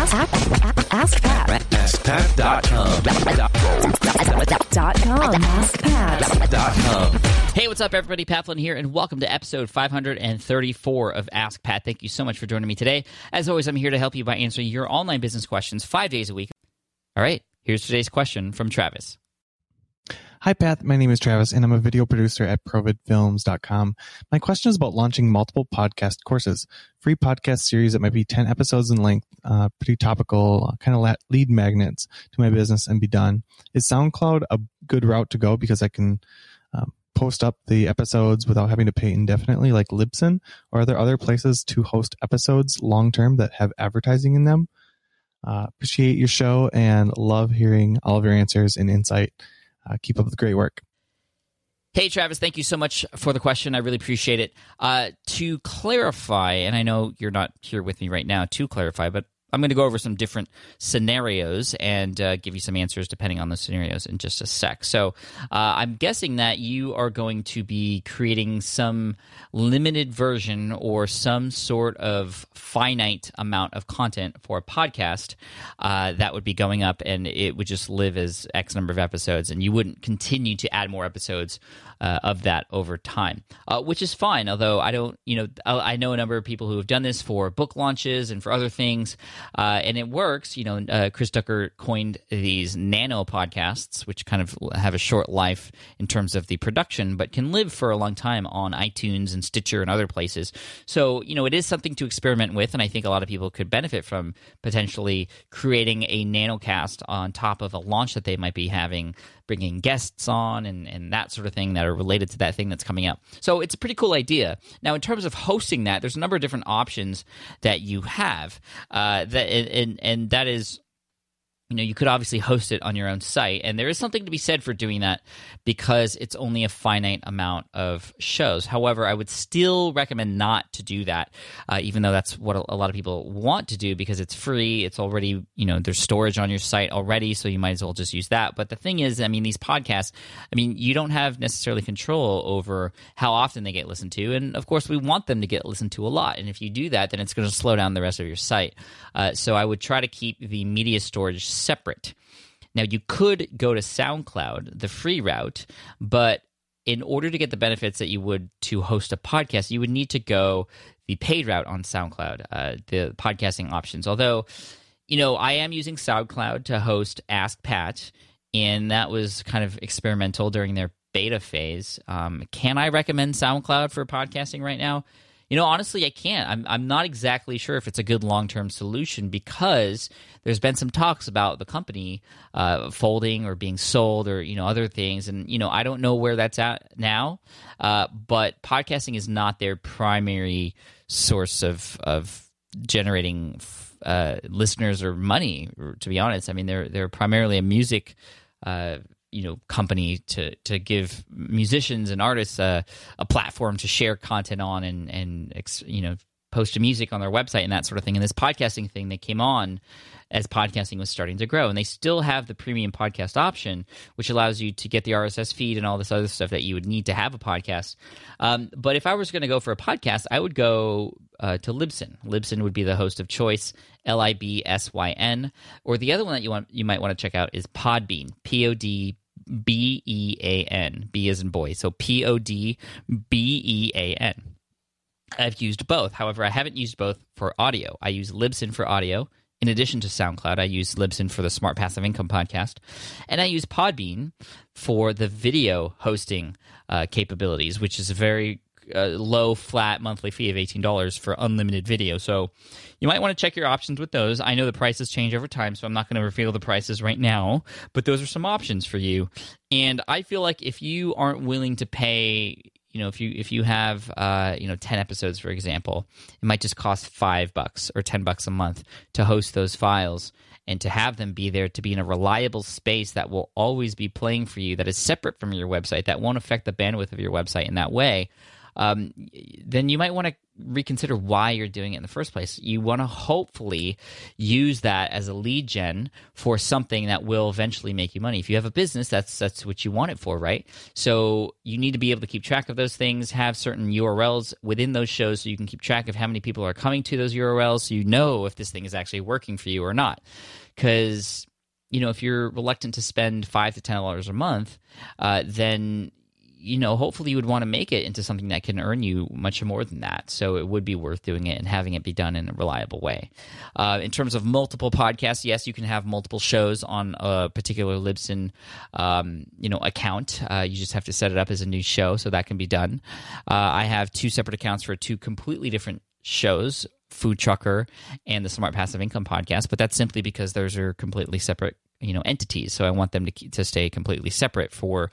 Ask, ask, ask Pat. AskPat.com. Dot com. AskPat. Hey, what's up, everybody? Pat Flynn here, and welcome to episode 534 of Ask Pat. Thank you so much for joining me today. As always, I'm here to help you by answering your online business questions five days a week. All right, here's today's question from Travis. Hi, Pat. My name is Travis, and I'm a video producer at providfilms.com. My question is about launching multiple podcast courses, free podcast series that might be 10 episodes in length, uh, pretty topical, kind of lead magnets to my business and be done. Is SoundCloud a good route to go because I can um, post up the episodes without having to pay indefinitely like Libsyn? Or are there other places to host episodes long term that have advertising in them? Uh, appreciate your show and love hearing all of your answers and insight. Uh, keep up with the great work. Hey, Travis, thank you so much for the question. I really appreciate it. Uh, to clarify, and I know you're not here with me right now to clarify, but I'm going to go over some different scenarios and uh, give you some answers depending on the scenarios in just a sec. So, uh, I'm guessing that you are going to be creating some limited version or some sort of finite amount of content for a podcast uh, that would be going up and it would just live as X number of episodes, and you wouldn't continue to add more episodes uh, of that over time, uh, which is fine. Although I don't, you know, I know a number of people who have done this for book launches and for other things, uh, and it works. You know, uh, Chris Ducker coined these nano podcasts, which kind of have a short life in terms of the production, but can live for a long time on iTunes and Stitcher and other places. So, you know, it is something to experiment with, and I think a lot of people could benefit from potentially creating a nanocast on top of a launch that they might be having bringing guests on and, and that sort of thing that are related to that thing that's coming up. So it's a pretty cool idea. Now, in terms of hosting that, there's a number of different options that you have. Uh, that and and that is you know you could obviously host it on your own site. And there is something to be said for doing that because it's only a finite amount of shows. However i would still recommend not to do that uh, even though that's what a, lot of people want to do because it's free. It's already you know there's storage on your site already so you might as well just use that. But the thing is i mean these podcasts i mean you don't have necessarily control over how often they get listened to. And of course we want them to get listened to a lot. And if you do that then it's going to slow down the rest of your site. Uh, so i would try to keep the media storage separate. Now, you could go to SoundCloud, the free route, but in order to get the benefits that you would to host a podcast, you would need to go the paid route on SoundCloud, uh, the podcasting options. Although, you know, I am using SoundCloud to host Ask Pat, and that was kind of experimental during their beta phase. Um, can I recommend SoundCloud for podcasting right now? You know, honestly, I can't. I'm I'm not exactly sure if it's a good long term solution because there's been some talks about the company uh, folding or being sold or you know other things, and you know I don't know where that's at now. Uh, but podcasting is not their primary source of of generating uh, listeners or money. To be honest, I mean they're they're primarily a music uh, you know company to to give musicians and artists a, a platform to share content on and and you know post music on their website and that sort of thing. And this podcasting thing they came on as podcasting was starting to grow. And they still have the premium podcast option which allows you to get the rss feed and all this other stuff that you would need to have a podcast. Um, but if i was going to go for a podcast i would go uh, to libsyn. Libsyn would be the host of choice l-i-b-s-y-n or the other one that you want you might want to check out is podbean p-o-d B E A N. B is in boy. So P O D B E A N. I've used both. However, I haven't used both for audio. I use Libsyn for audio. In addition to SoundCloud, I use Libsyn for the Smart Passive Income podcast. And I use Podbean for the video hosting uh, capabilities, which is very uh, low flat monthly fee of $18 for unlimited video. So you might want to check your options with those. I know the prices change over time, so I'm not going to reveal the prices right now, but those are some options for you. And I feel like if you aren't willing to pay you know if you if you have uh, you know 10 episodes for example it might just cost 5 bucks or 10 bucks a month to host those files and to have them be there to be in a reliable space that will always be playing for you that is separate from your website that won't affect the bandwidth of your website in that way um, then you might want to reconsider why you're doing it in the first place. You want to hopefully use that as a lead gen for something that will eventually make you money. If you have a business, that's that's what you want it for, right? So you need to be able to keep track of those things, have certain URLs within those shows so you can keep track of how many people are coming to those URLs so you know if this thing is actually working for you or not. Cuz you know, if you're reluctant to spend five to ten dollars a month, uh, then you know, hopefully you would want to make it into something that can earn you much more than that. So it would be worth doing it and having it be done in a reliable way. Uh, in terms of multiple podcasts, yes, you can have multiple shows on a particular Libsyn, um, you know, account. Uh, you just have to set it up as a new show, so that can be done. Uh, I have two separate accounts for two completely different shows food trucker and the smart passive income podcast but that's simply because those are completely separate you know entities so i want them to to stay completely separate for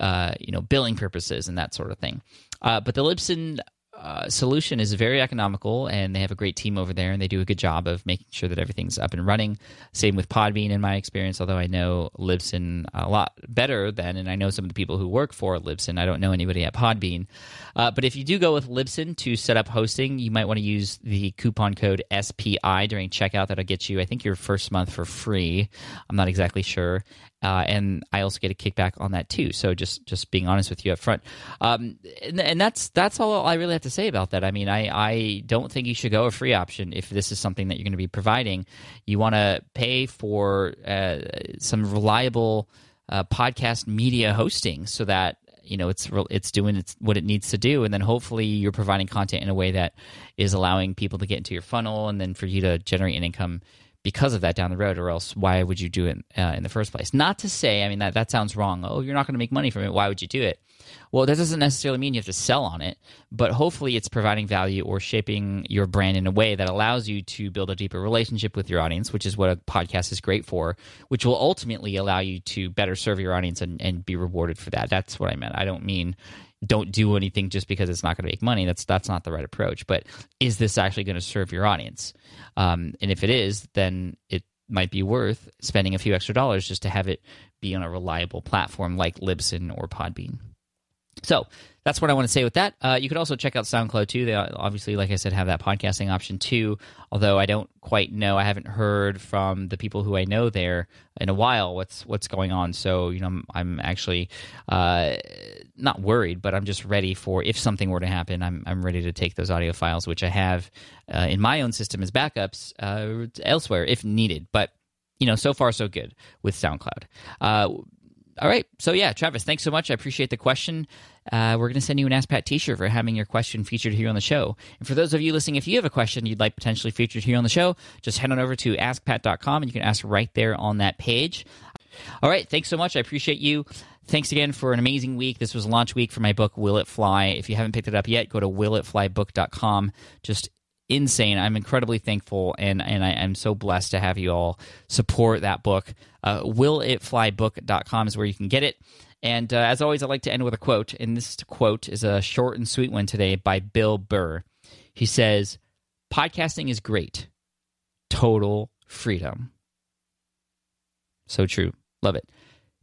uh, you know billing purposes and that sort of thing. Uh, but the libsyn uh, solution is very economical and they have a great team over there and they do a good job of making sure that everything's up and running. Same with podbean in my experience although i know libsyn a lot better than and i know some of the people who work for libsyn. I don't know anybody at podbean. Uh, but if you do go with libsyn to set up hosting you might want to use the coupon code spi during checkout. That'll get you i think your first month for free. I'm not exactly sure. Uh, and I also get a kickback on that too. So just just being honest with you up front, um, and, and, that's that's all I really have to say about that. I mean, I I don't think you should go a free option if this is something that you're going to be providing. You want to pay for uh, some reliable uh, podcast media hosting so that you know it's it's doing its, what it needs to do and then hopefully you're providing content in a way that is allowing people to get into your funnel and then for you to generate an income because of that down the road, or else why would you do it uh, in the first place? Not to say, I mean, that, that sounds wrong. Oh, you're not going to make money from it. Why would you do it? Well, that doesn't necessarily mean you have to sell on it, but hopefully it's providing value or shaping your brand in a way that allows you to build a deeper relationship with your audience, which is what a podcast is great for, which will ultimately allow you to better serve your audience and, and be rewarded for that. That's what I meant. I don't mean don't do anything just because it's not going to make money. That's that's not the right approach. But is this actually going to serve your audience? Um, and if it is, then it might be worth spending a few extra dollars just to have it be on a reliable platform like Libsyn or Podbean. So that's what I want to say with that. Uh, you could also check out SoundCloud too. They obviously, like I said, have that podcasting option too. Although I don't quite know, I haven't heard from the people who I know there in a while what's what's going on. So you know, I'm, I'm actually uh, not worried, but I'm just ready for if something were to happen. I'm I'm ready to take those audio files, which I have uh, in my own system as backups uh, elsewhere if needed. But you know, so far so good with SoundCloud. Uh, all right. So yeah, Travis, thanks so much. I appreciate the question. Uh, we're going to send you an Ask Pat T-shirt for having your question featured here on the show. And for those of you listening, if you have a question you'd like potentially featured here on the show, just head on over to AskPat.com and you can ask right there on that page. All right. Thanks so much. I appreciate you. Thanks again for an amazing week. This was launch week for my book, Will It Fly. If you haven't picked it up yet, go to willitflybook.com. Just insane. I'm incredibly thankful and, and I am so blessed to have you all support that book. Uh, willitflybook.com is where you can get it. And uh, as always, I like to end with a quote. And this quote is a short and sweet one today by Bill Burr. He says, Podcasting is great, total freedom. So true. Love it.